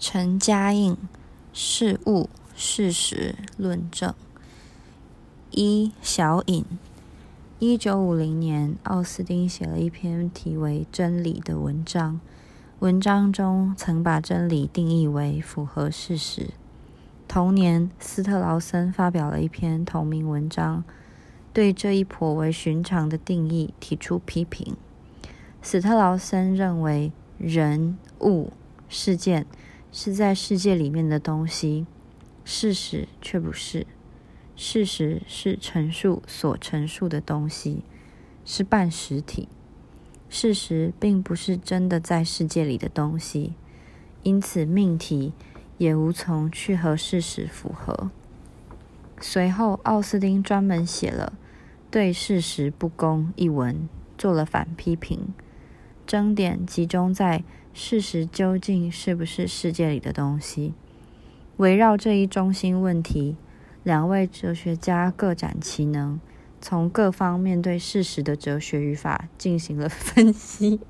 陈嘉映事物事实论证。一小引，一九五零年，奥斯丁写了一篇题为《真理》的文章，文章中曾把真理定义为符合事实。同年，斯特劳森发表了一篇同名文章，对这一颇为寻常的定义提出批评。斯特劳森认为，人、物、事件。是在世界里面的东西，事实却不是。事实是陈述所陈述的东西，是半实体。事实并不是真的在世界里的东西，因此命题也无从去和事实符合。随后，奥斯丁专门写了《对事实不公》一文，做了反批评。争点集中在事实究竟是不是世界里的东西。围绕这一中心问题，两位哲学家各展其能，从各方面对事实的哲学语法进行了分析。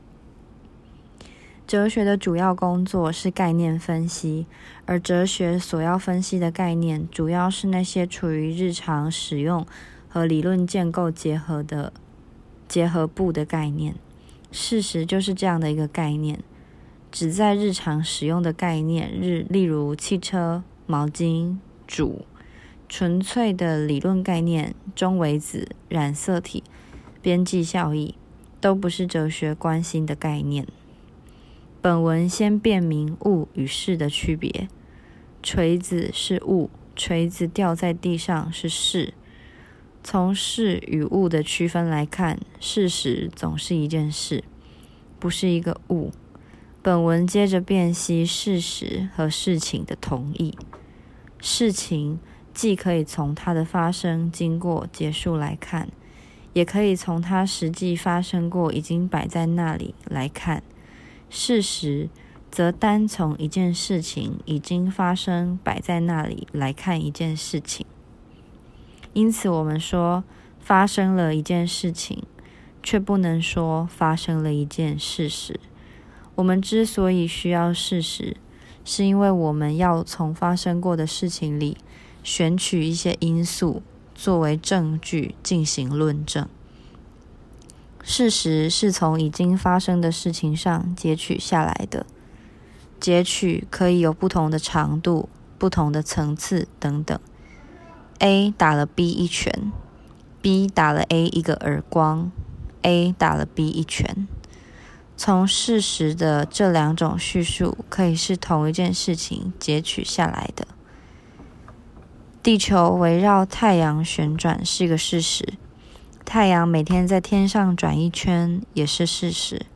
哲学的主要工作是概念分析，而哲学所要分析的概念，主要是那些处于日常使用和理论建构结合的。结合部的概念，事实就是这样的一个概念，只在日常使用的概念，日例如汽车、毛巾、煮，纯粹的理论概念，中微子、染色体、边际效益，都不是哲学关心的概念。本文先辨明物与事的区别，锤子是物，锤子掉在地上是事。从事与物的区分来看，事实总是一件事，不是一个物。本文接着辨析事实和事情的同义。事情既可以从它的发生、经过、结束来看，也可以从它实际发生过、已经摆在那里来看。事实则单从一件事情已经发生、摆在那里来看一件事情。因此，我们说发生了一件事情，却不能说发生了一件事实。我们之所以需要事实，是因为我们要从发生过的事情里选取一些因素作为证据进行论证。事实是从已经发生的事情上截取下来的，截取可以有不同的长度、不同的层次等等。A 打了 B 一拳，B 打了 A 一个耳光，A 打了 B 一拳。从事实的这两种叙述，可以是同一件事情截取下来的。地球围绕太阳旋转是一个事实，太阳每天在天上转一圈也是事实。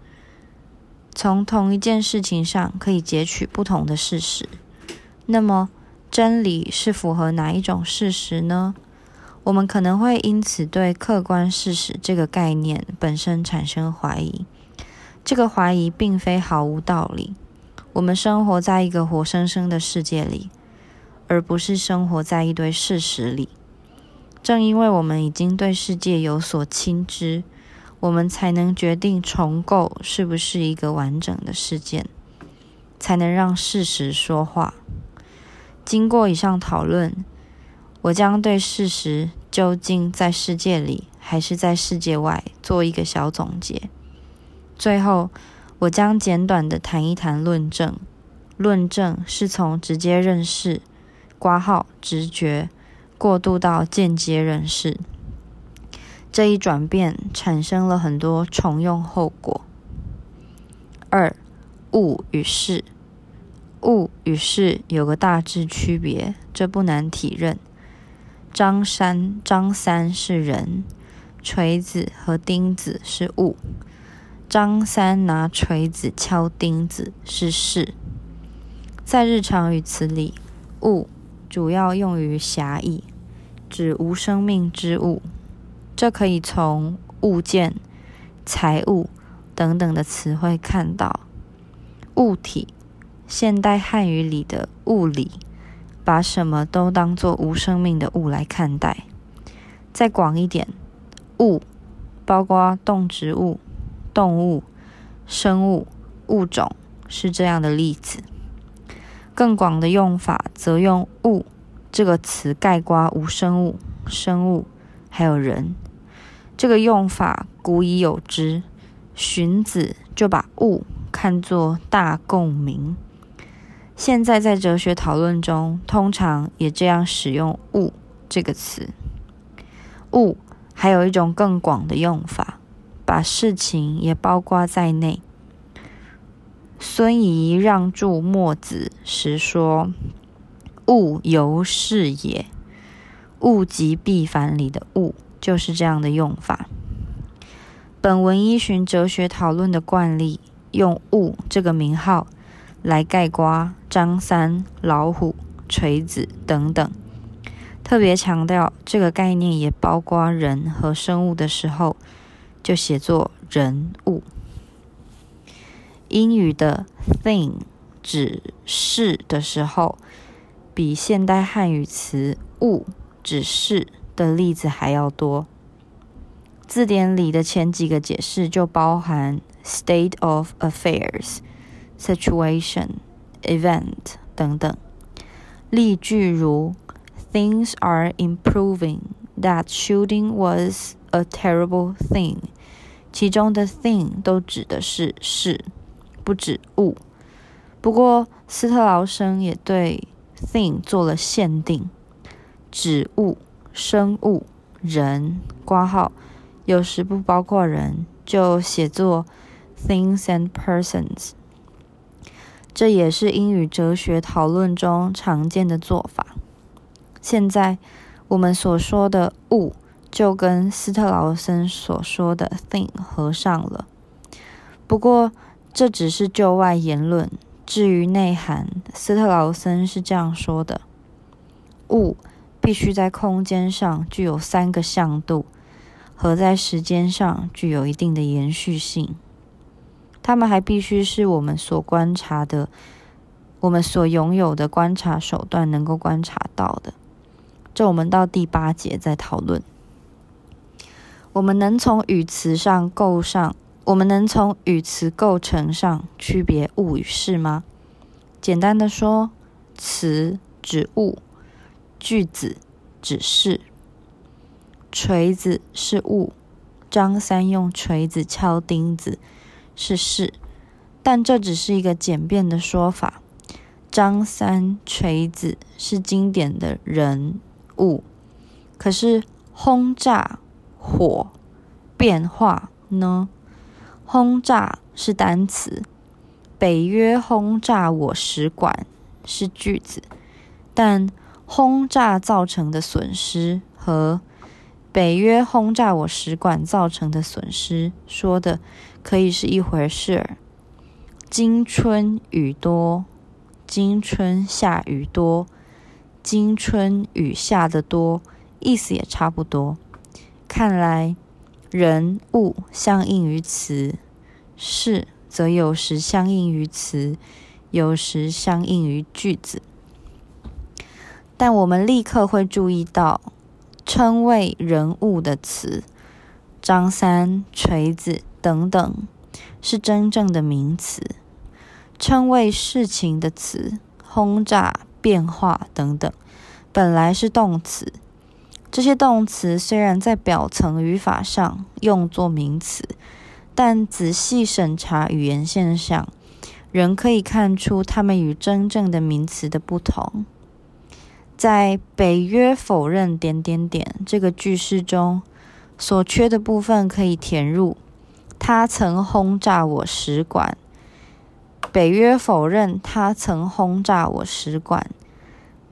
从同一件事情上可以截取不同的事实，那么。真理是符合哪一种事实呢？我们可能会因此对客观事实这个概念本身产生怀疑。这个怀疑并非毫无道理。我们生活在一个活生生的世界里，而不是生活在一堆事实里。正因为我们已经对世界有所亲知，我们才能决定重构是不是一个完整的事件，才能让事实说话。经过以上讨论，我将对事实究竟在世界里还是在世界外做一个小总结。最后，我将简短的谈一谈论证。论证是从直接认识、挂号、直觉过渡到间接认识，这一转变产生了很多重用后果。二，物与事。物与事有个大致区别，这不难体认。张三、张三是人，锤子和钉子是物。张三拿锤子敲钉子是事。在日常语词里，物主要用于狭义，指无生命之物。这可以从物件、财物等等的词汇看到物体。现代汉语里的物理，把什么都当作无生命的物来看待。再广一点，物包括动植物、动物、生物、物种、是这样的例子。更广的用法则用“物”这个词概括无生物、生物还有人。这个用法古已有之，荀子就把物看作大共鸣。现在在哲学讨论中，通常也这样使用“物”这个词。物还有一种更广的用法，把事情也包括在内。孙仪让著墨子时说：“物由是也。”物极必反里的“物”就是这样的用法。本文依循哲学讨论的惯例，用“物”这个名号来盖瓜张三、老虎、锤子等等。特别强调这个概念也包括人和生物的时候，就写作“人物”。英语的 thing 指事的时候，比现代汉语词物指事的例子还要多。字典里的前几个解释就包含 state of affairs、situation、event 等等。例句如 Things are improving. That shooting was a terrible thing. 其中的 thing 都指的是事。不指物，不过斯特劳生也对 thing 做了限定，指物、生物、人，挂号，有时不包括人，就写作 things and persons。这也是英语哲学讨论中常见的做法。现在我们所说的物，就跟斯特劳森所说的 thing 合上了。不过，这只是就外言论。至于内涵，斯特劳森是这样说的：物必须在空间上具有三个向度，和在时间上具有一定的延续性。他们还必须是我们所观察的、我们所拥有的观察手段能够观察到的。这我们到第八节再讨论。我们能从语词上构上。我们能从语词构成上区别物与事吗？简单的说，词指物，句子指事。锤子是物，张三用锤子敲钉子是事，但这只是一个简便的说法。张三锤子是经典的人物，可是轰炸火变化呢？轰炸是单词，北约轰炸我使馆是句子，但轰炸造成的损失和北约轰炸我使馆造成的损失说的可以是一回事儿。今春雨多，今春下雨多，今春雨下的多，意思也差不多。看来。人物相应于词，事则有时相应于词，有时相应于句子。但我们立刻会注意到，称谓人物的词，张三、锤子等等，是真正的名词；称谓事情的词，轰炸、变化等等，本来是动词。这些动词虽然在表层语法上用作名词，但仔细审查语言现象，仍可以看出它们与真正的名词的不同。在北约否认点点点这个句式中，所缺的部分可以填入“他曾轰炸我使馆”。北约否认他曾轰炸我使馆，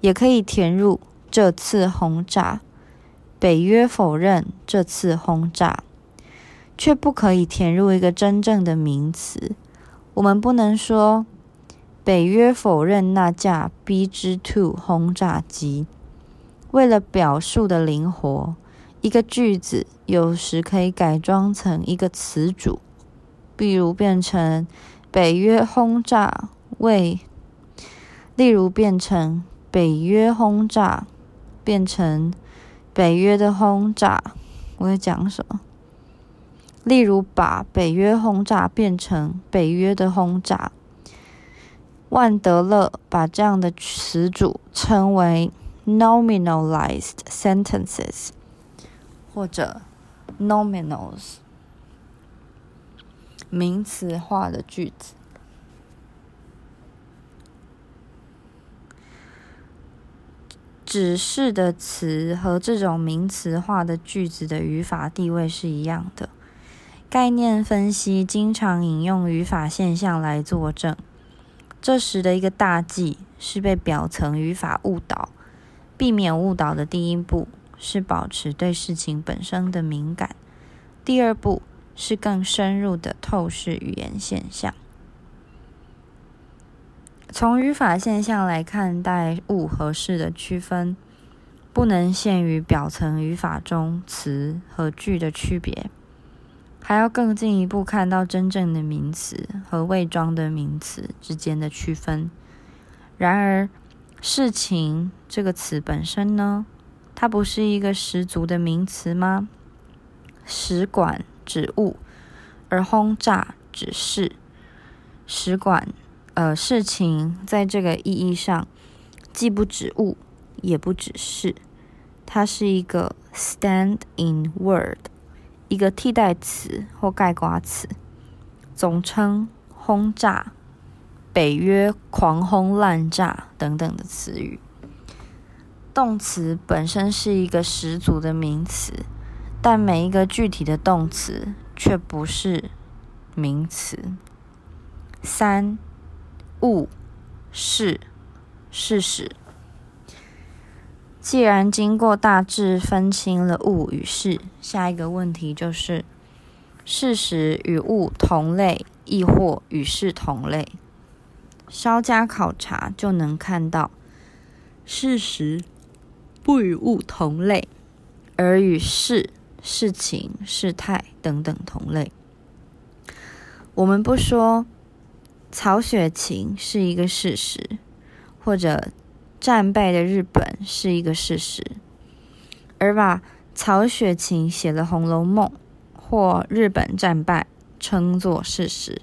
也可以填入“这次轰炸”。北约否认这次轰炸，却不可以填入一个真正的名词。我们不能说北约否认那架 B G Two 轰炸机。为了表述的灵活，一个句子有时可以改装成一个词组，比如变成北约轰炸为，例如变成北约轰炸变成。北约的轰炸，我在讲什么？例如，把北约轰炸变成北约的轰炸，万德勒把这样的词组称为 nominalized sentences，或者 nominals，名词化的句子。指示的词和这种名词化的句子的语法地位是一样的。概念分析经常引用语法现象来作证。这时的一个大忌是被表层语法误导。避免误导的第一步是保持对事情本身的敏感，第二步是更深入的透视语言现象。从语法现象来看待物和事的区分，不能限于表层语法中词和句的区别。还要更进一步看到真正的名词和伪装的名词之间的区分。然而，“事情”这个词本身呢，它不是一个十足的名词吗？使馆指物，而轰炸指事。使馆，呃，事情在这个意义上既不指物，也不指事，它是一个 stand-in word。一个替代词或概括词，总称轰炸、北约狂轰滥炸等等的词语。动词本身是一个十足的名词，但每一个具体的动词却不是名词。三、物、是、事实。既然经过大致分清了物与事，下一个问题就是：事实与物同类，亦或与事同类？稍加考察就能看到，事实不与物同类，而与事、事情、事态等等同类。我们不说曹雪芹是一个事实，或者。战败的日本是一个事实，而把曹雪芹写的《红楼梦》或日本战败称作事实。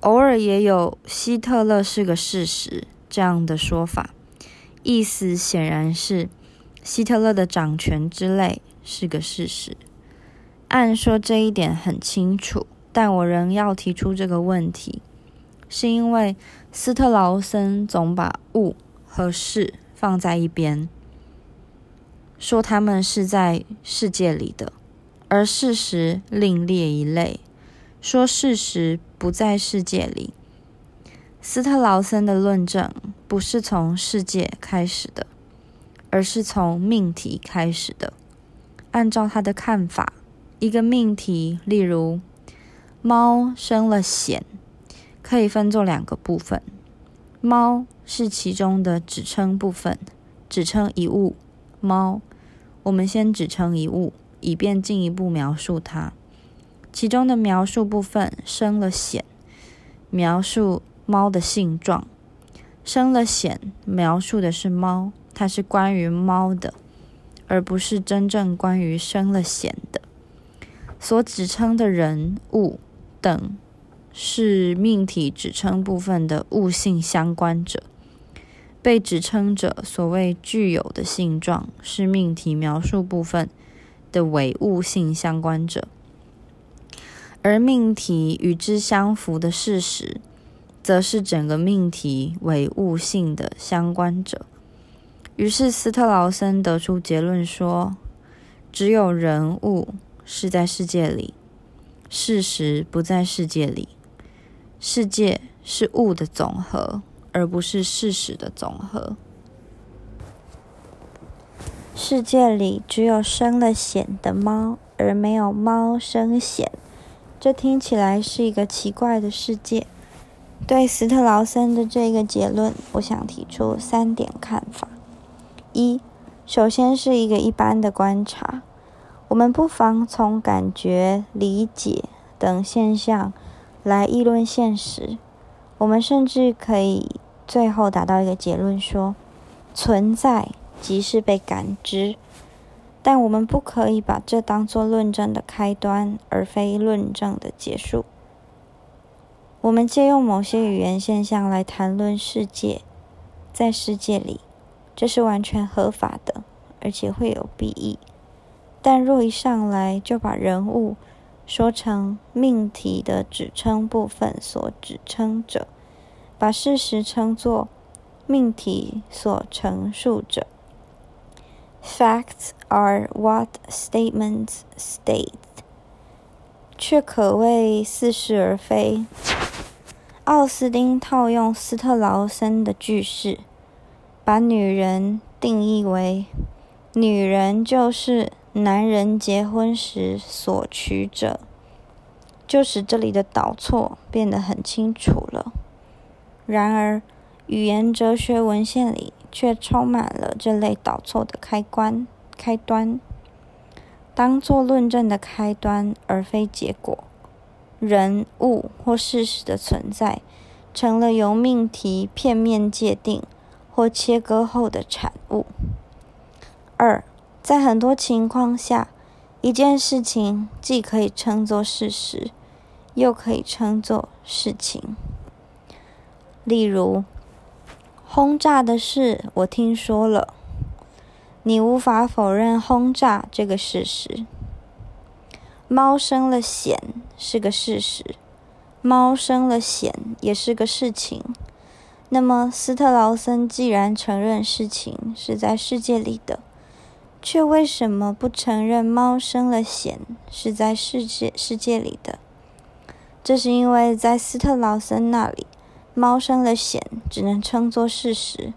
偶尔也有希特勒是个事实这样的说法，意思显然是希特勒的掌权之类是个事实。按说这一点很清楚，但我仍要提出这个问题。是因为斯特劳森总把物和事放在一边，说他们是在世界里的，而事实另列一类，说事实不在世界里。斯特劳森的论证不是从世界开始的，而是从命题开始的。按照他的看法，一个命题，例如猫生了蚬。可以分作两个部分，猫是其中的指称部分，指称一物猫。我们先指称一物，以便进一步描述它。其中的描述部分生了蚬，描述猫的性状。生了险描述的是猫，它是关于猫的，而不是真正关于生了险的。所指称的人物等。是命题指称部分的物性相关者，被指称者所谓具有的性状是命题描述部分的伪物性相关者，而命题与之相符的事实，则是整个命题为物性的相关者。于是斯特劳森得出结论说，只有人物是在世界里，事实不在世界里。世界是物的总和，而不是事实的总和。世界里只有生了险的猫，而没有猫生险。这听起来是一个奇怪的世界。对斯特劳森的这个结论，我想提出三点看法：一，首先是一个一般的观察，我们不妨从感觉、理解等现象。来议论现实，我们甚至可以最后达到一个结论：说存在即是被感知。但我们不可以把这当做论证的开端，而非论证的结束。我们借用某些语言现象来谈论世界，在世界里，这是完全合法的，而且会有裨益。但若一上来就把人物说成命题的指称部分所指称者，把事实称作命题所陈述者，Facts are what statements state，却可谓似是而非。奥斯丁套用斯特劳森的句式，把女人定义为女人就是男人结婚时所娶者，就使这里的导错变得很清楚了。然而，语言哲学文献里却充满了这类导错的开关开端，当做论证的开端，而非结果。人物或事实的存在，成了由命题片面界定或切割后的产物。二，在很多情况下，一件事情既可以称作事实，又可以称作事情。例如，轰炸的事我听说了，你无法否认轰炸这个事实。猫生了蚬是个事实，猫生了蚬也是个事情。那么斯特劳森既然承认事情是在世界里的，却为什么不承认猫生了蚬是在世界世界里的？这是因为在斯特劳森那里，猫生了蚬只能称作事实，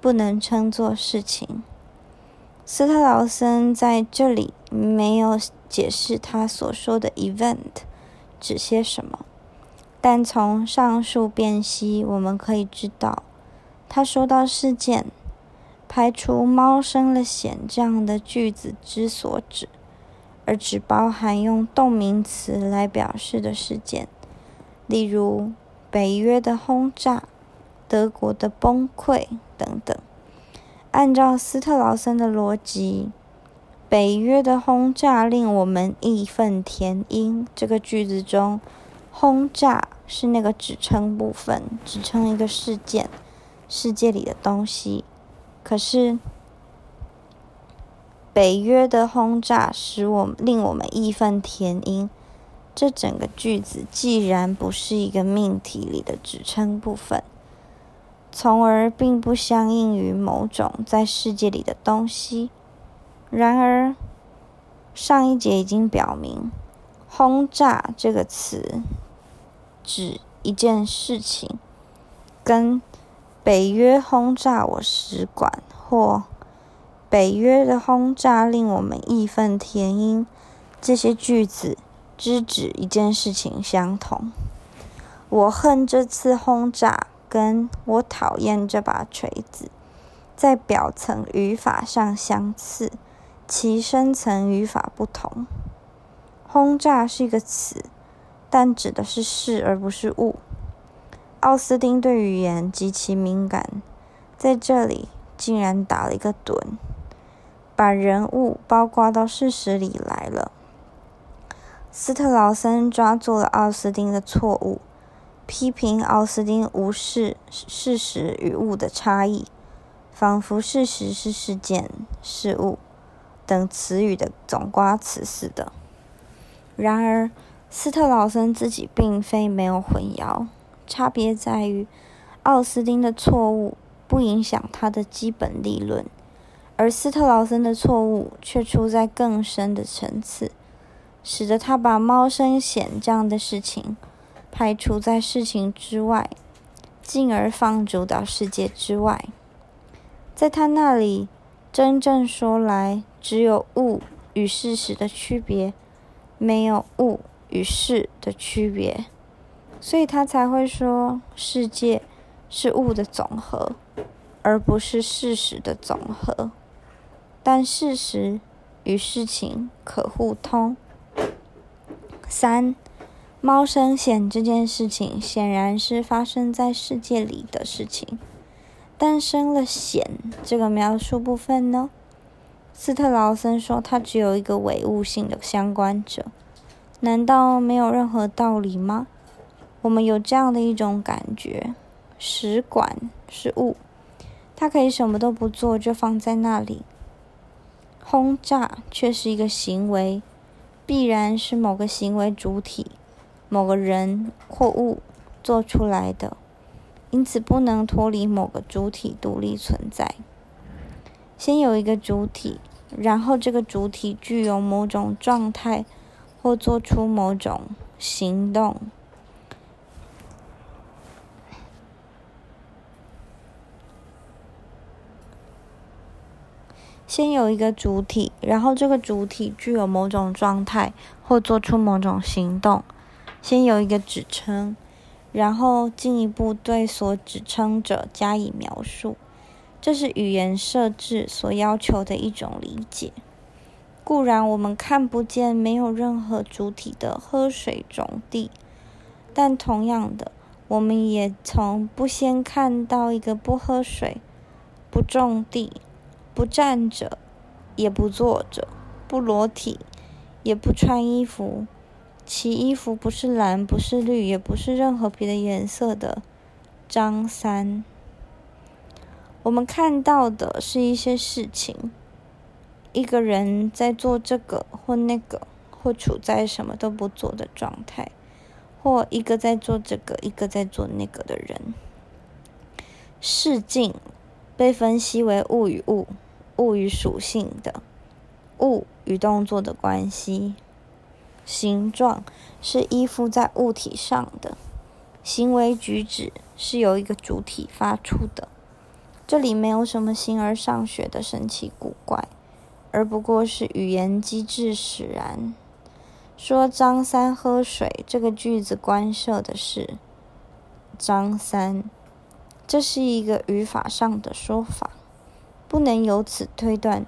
不能称作事情。斯特劳森在这里没有解释他所说的 event 指些什么，但从上述辨析，我们可以知道，他说到事件，排除“猫生了蚬”这样的句子之所指，而只包含用动名词来表示的事件，例如北约的轰炸、德国的崩溃等等。按照斯特劳森的逻辑，北约的轰炸令我们义愤填膺。这个句子中，轰炸是那个指称部分，指称一个事件，世界里的东西。可是，北约的轰炸使我令我们义愤填膺。这整个句子既然不是一个命题里的指称部分。从而并不相应于某种在世界里的东西。然而，上一节已经表明，“轰炸”这个词指一件事情，跟北约轰炸我使馆或北约的轰炸令我们义愤填膺这些句子只指一件事情相同。我恨这次轰炸。跟我讨厌这把锤子，在表层语法上相似，其深层语法不同。轰炸是一个词，但指的是事而不是物。奥斯丁对语言极其敏感，在这里竟然打了一个盹，把人物包括到事实里来了。斯特劳森抓住了奥斯丁的错误。批评奥斯丁无视事实与物的差异，仿佛事实是事件、事物等词语的总瓜词似的。然而，斯特劳森自己并非没有混淆，差别在于奥斯丁的错误不影响他的基本立论，而斯特劳森的错误却出在更深的层次，使得他把猫生险这样的事情。排除在事情之外，进而放逐到世界之外。在他那里，真正说来，只有物与事实的区别，没有物与事的区别。所以他才会说，世界是物的总和，而不是事实的总和。但事实与事情可互通。三。猫生险这件事情显然是发生在世界里的事情，诞生了险这个描述部分呢？斯特劳森说它只有一个伪物性的相关者，难道没有任何道理吗？我们有这样的一种感觉：使馆是物，它可以什么都不做就放在那里；轰炸却是一个行为，必然是某个行为主体、某个人或物做出来的，因此不能脱离某个主体独立存在。先有一个主体，然后这个主体具有某种状态，或做出某种行动。先有一个主体，然后这个主体具有某种状态，或做出某种行动。先有一个指称，然后进一步对所指称者加以描述。这是语言设置所要求的一种理解。固然我们看不见没有任何主体的喝水种地，但同样的，我们也从不先看到一个不喝水、不种地、不站着、也不坐着、不裸体、也不穿衣服，其衣服不是蓝，不是绿，也不是任何别的颜色的张三。我们看到的是一些事情，一个人在做这个或那个，或处在什么都不做的状态，或一个在做这个，一个在做那个的人。视境被分析为物与物、物与属性的物与动作的关系。形状是依附在物体上的，行为举止是由一个主体发出的。这里没有什么形而上学的神奇古怪，而不过是语言机制使然。说张三喝水这个句子关涉的是张三，这是一个语法上的说法，不能由此推断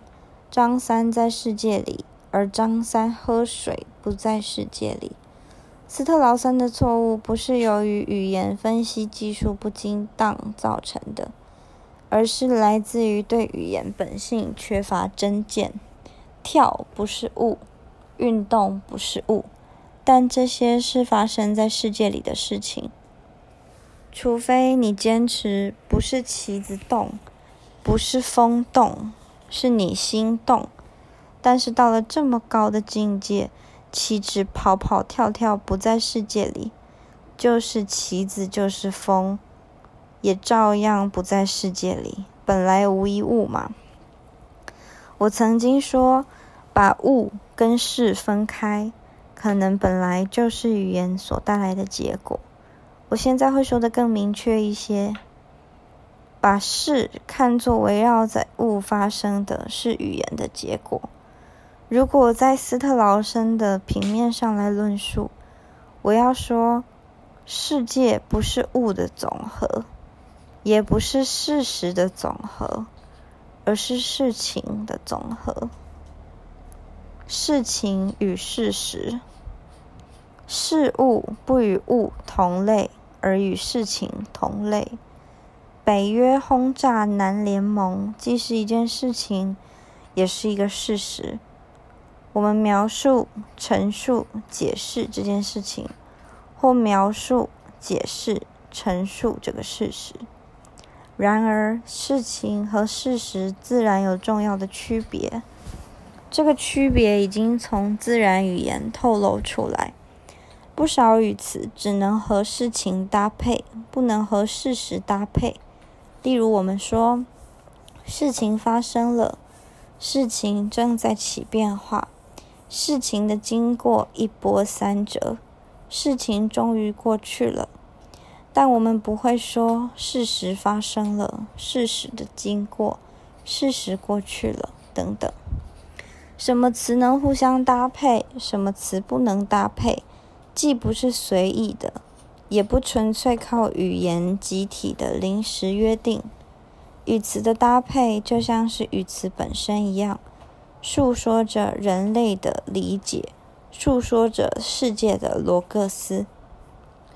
张三在世界里，而张三喝水不在世界里。斯特劳森的错误不是由于语言分析技术不精当造成的。而是来自于对语言本性缺乏真见。跳不是物，运动不是物，但这些是发生在世界里的事情。除非你坚持不是旗子动，不是风动，是你心动。但是到了这么高的境界，旗帜跑跑跳跳不在世界里，就是棋子就是风。也照样不在世界里，本来无一物嘛。我曾经说，把物跟事分开，可能本来就是语言所带来的结果。我现在会说的更明确一些，把事看作围绕在物发生的是语言的结果。如果在斯特劳森的平面上来论述，我要说，世界不是物的总和。也不是事实的总和，而是事情的总和。事情与事实，事物不与物同类，而与事情同类。北约轰炸南联盟，既是一件事情，也是一个事实。我们描述、陈述、解释这件事情，或描述、解释、陈述这个事实。然而，事情和事实自然有重要的区别。这个区别已经从自然语言透露出来。不少语词只能和事情搭配，不能和事实搭配。例如，我们说事情发生了，事情正在起变化，事情的经过一波三折，事情终于过去了。但我们不会说事实发生了，事实的经过，事实过去了等等。什么词能互相搭配，什么词不能搭配，既不是随意的，也不纯粹靠语言集体的临时约定。语词的搭配就像是语词本身一样，诉说着人类的理解，诉说着世界的罗格斯。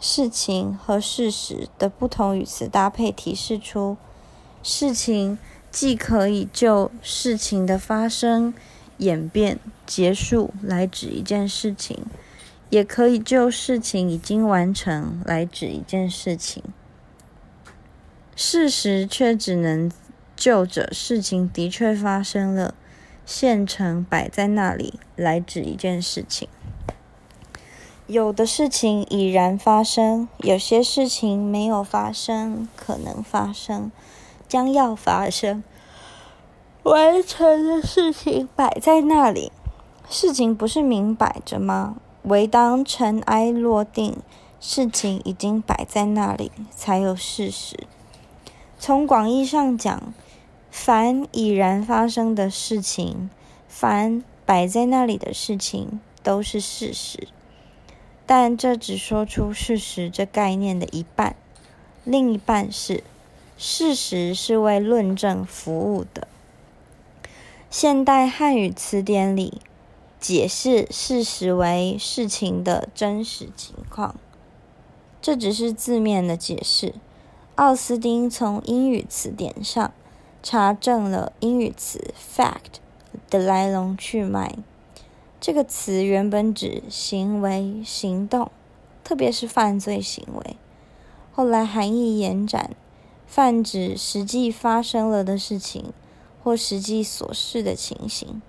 事情和事实的不同语词搭配，提示出事情既可以就事情的发生、演变、结束来指一件事情，也可以就事情已经完成来指一件事情。事实却只能就着事情的确发生了，现成摆在那里来指一件事情。有的事情已然发生，有些事情没有发生，可能发生，将要发生。完成的事情摆在那里，事情不是明摆着吗？唯当尘埃落定，事情已经摆在那里，才有事实。从广义上讲，凡已然发生的事情，凡摆在那里的事情，都是事实。但这只说出事实这概念的一半，另一半是事实是为论证服务的。现代汉语词典里解释事实为事情的真实情况，这只是字面的解释。奥斯丁从英语词典上查证了英语词 “fact” 的来龙去脉。这个词原本指行为、行动，特别是犯罪行为。后来含义延展，泛指实际发生了的事情。或实际所示的情形，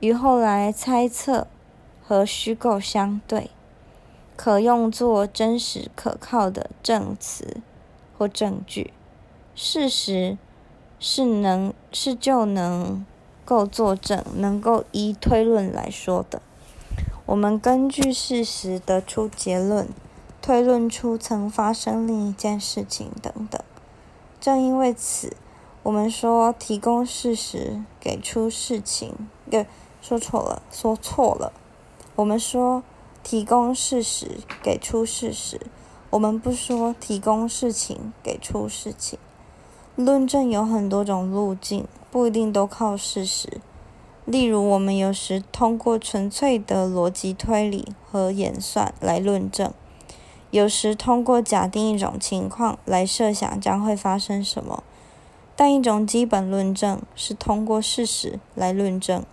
与后来猜测和虚构相对，可用作真实可靠的证词或证据。事实是能是就能够作证，能够依推论来说的。我们根据事实得出结论，推论出曾发生另一件事情等等。正因为此。我们说提供事实，给出事情，对，说错了，说错了。我们说提供事实，给出事实。我们不说提供事情，给出事情。论证有很多种路径，不一定都靠事实。例如，我们有时通过纯粹的逻辑推理和演算来论证，有时通过假定一种情况来设想将会发生什么。但一种基本论证是通过事实来论证，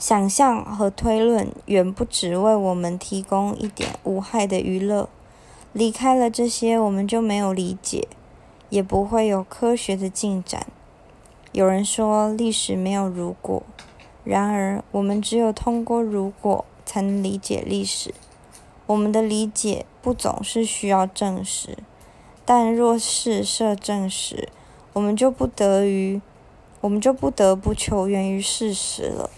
想象和推论远不只为我们提供一点无害的娱乐。离开了这些，我们就没有理解，也不会有科学的进展。有人说历史没有如果，然而我们只有通过如果才能理解历史。我们的理解不总是需要证实，但若是设证实，我们就不得于，我们就不得不求源于事实了。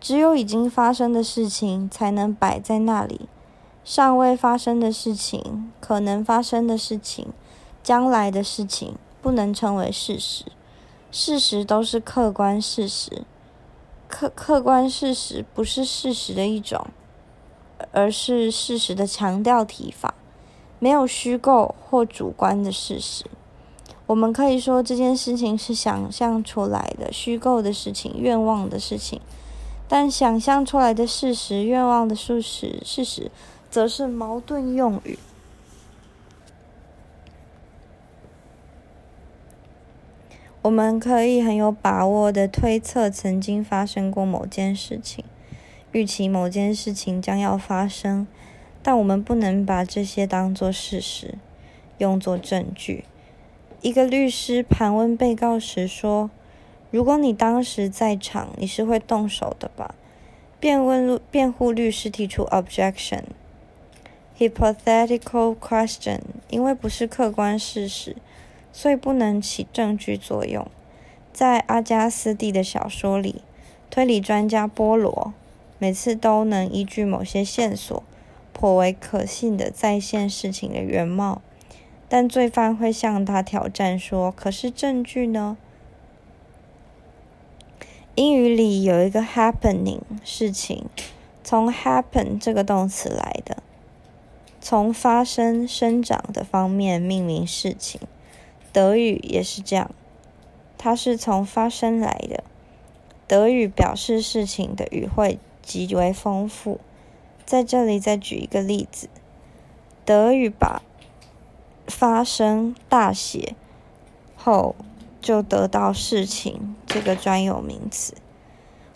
只有已经发生的事情才能摆在那里，尚未发生的事情、可能发生的事情、将来的事情，不能称为事实。事实都是客观事实，客客观事实不是事实的一种，而是事实的强调提法，没有虚构或主观的事实。我们可以说这件事情是想象出来的、虚构的事情、愿望的事情，但想象出来的事实、愿望的事实、事实，则是矛盾用语。我们可以很有把握的推测曾经发生过某件事情，预期某件事情将要发生，但我们不能把这些当作事实，用作证据。一个律师盘问被告时说：“如果你当时在场，你是会动手的吧？”辩问辩护律师提出 objection，hypothetical question，因为不是客观事实，所以不能起证据作用。在阿加斯蒂的小说里，推理专家波罗每次都能依据某些线索，颇为可信的再现事情的原貌。但罪犯会向他挑战说：“可是证据呢？”英语里有一个 happening 事情，从 happen 这个动词来的，从发生、生长的方面命名事情。德语也是这样，它是从发生来的。德语表示事情的语汇极为丰富。在这里再举一个例子，德语把。发生大写后，就得到事情这个专有名词，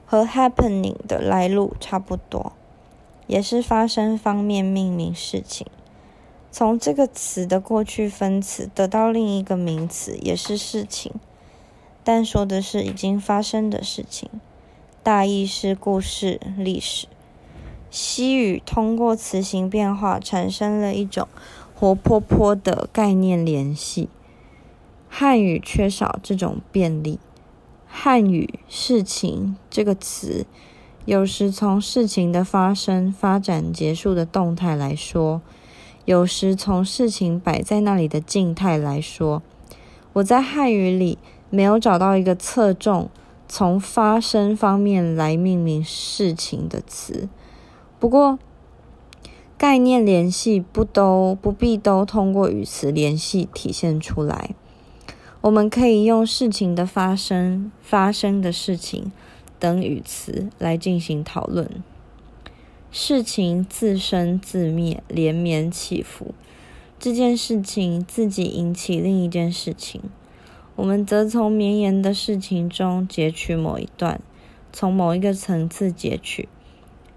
和 happening 的来路差不多。也是发生方面命名事情。从这个词的过去分词得到另一个名词，也是事情，但说的是已经发生的事情。大意是故事、历史。西语通过词形变化，产生了一种活泼泼的概念联系。汉语缺少这种便利。汉语“事情”这个词，有时从事情的发生、发展、结束的动态来说。有时从事情摆在那里的静态来说，我在汉语里没有找到一个侧重从发生方面来命名事情的词。不过，概念联系不都不必都通过语词联系体现出来。我们可以用事情的发生、发生的事情等语词来进行讨论。事情自生自灭，连绵起伏。这件事情自己引起另一件事情，我们则从绵延的事情中截取某一段，从某一个层次截取，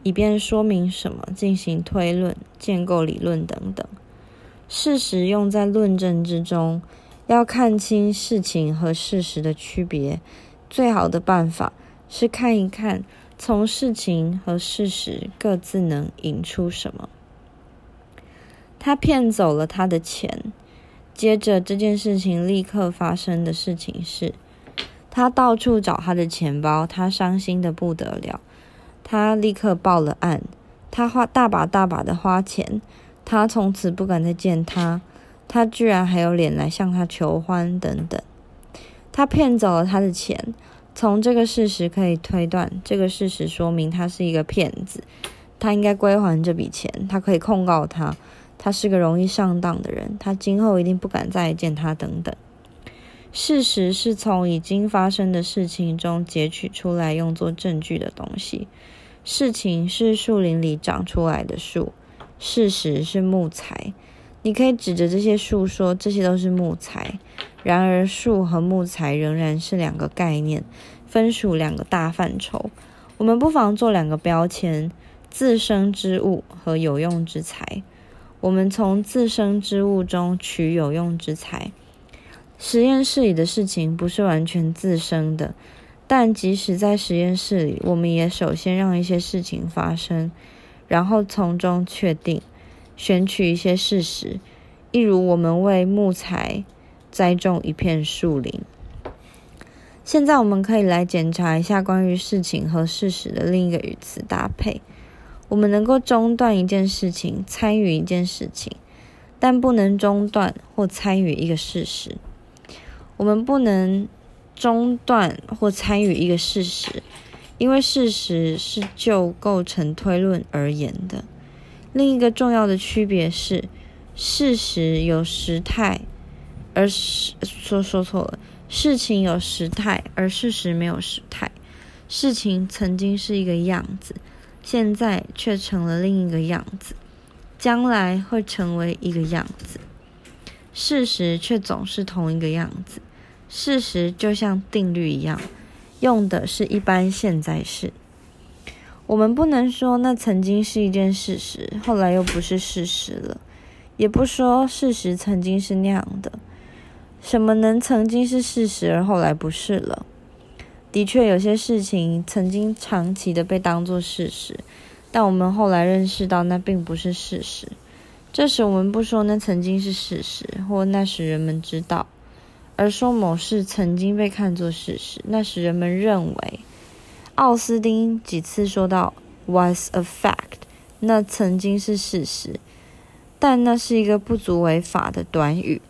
以便说明什么，进行推论、建构理论等等。事实用在论证之中，要看清事情和事实的区别，最好的办法是看一看。从事情和事实各自能引出什么？他骗走了他的钱。接着这件事情立刻发生的事情是，他到处找他的钱包，他伤心的不得了。他立刻报了案。他花大把大把的花钱。他从此不敢再见他。他居然还有脸来向他求欢等等。他骗走了他的钱。从这个事实可以推断，这个事实说明他是一个骗子，他应该归还这笔钱，他可以控告他，他是个容易上当的人，他今后一定不敢再见他等等。事实是从已经发生的事情中截取出来用作证据的东西。事情是树林里长出来的树，事实是木材。你可以指着这些树说，这些都是木材。然而，树和木材仍然是两个概念，分属两个大范畴。我们不妨做两个标签：自生之物和有用之材。我们从自生之物中取有用之材。实验室里的事情不是完全自生的，但即使在实验室里，我们也首先让一些事情发生，然后从中确定。选取一些事实，一如我们为木材栽种一片树林。现在我们可以来检查一下关于事情和事实的另一个语词搭配。我们能够中断一件事情，参与一件事情，但不能中断或参与一个事实。我们不能中断或参与一个事实，因为事实是就构成推论而言的。另一个重要的区别是，事实有时态，而是说说错了。事情有时态，而事实没有时态。事情曾经是一个样子，现在却成了另一个样子，将来会成为一个样子。事实却总是同一个样子。事实就像定律一样，用的是一般现在式。我们不能说那曾经是一件事实，后来又不是事实了；也不说事实曾经是那样的。什么能曾经是事实，而后来不是了？的确，有些事情曾经长期的被当作事实，但我们后来认识到那并不是事实。这时，我们不说那曾经是事实，或那时人们知道，而说某事曾经被看作事实，那时人们认为。奥斯丁几次说到 “was a fact”，那曾经是事实，但那是一个不足为法的短语。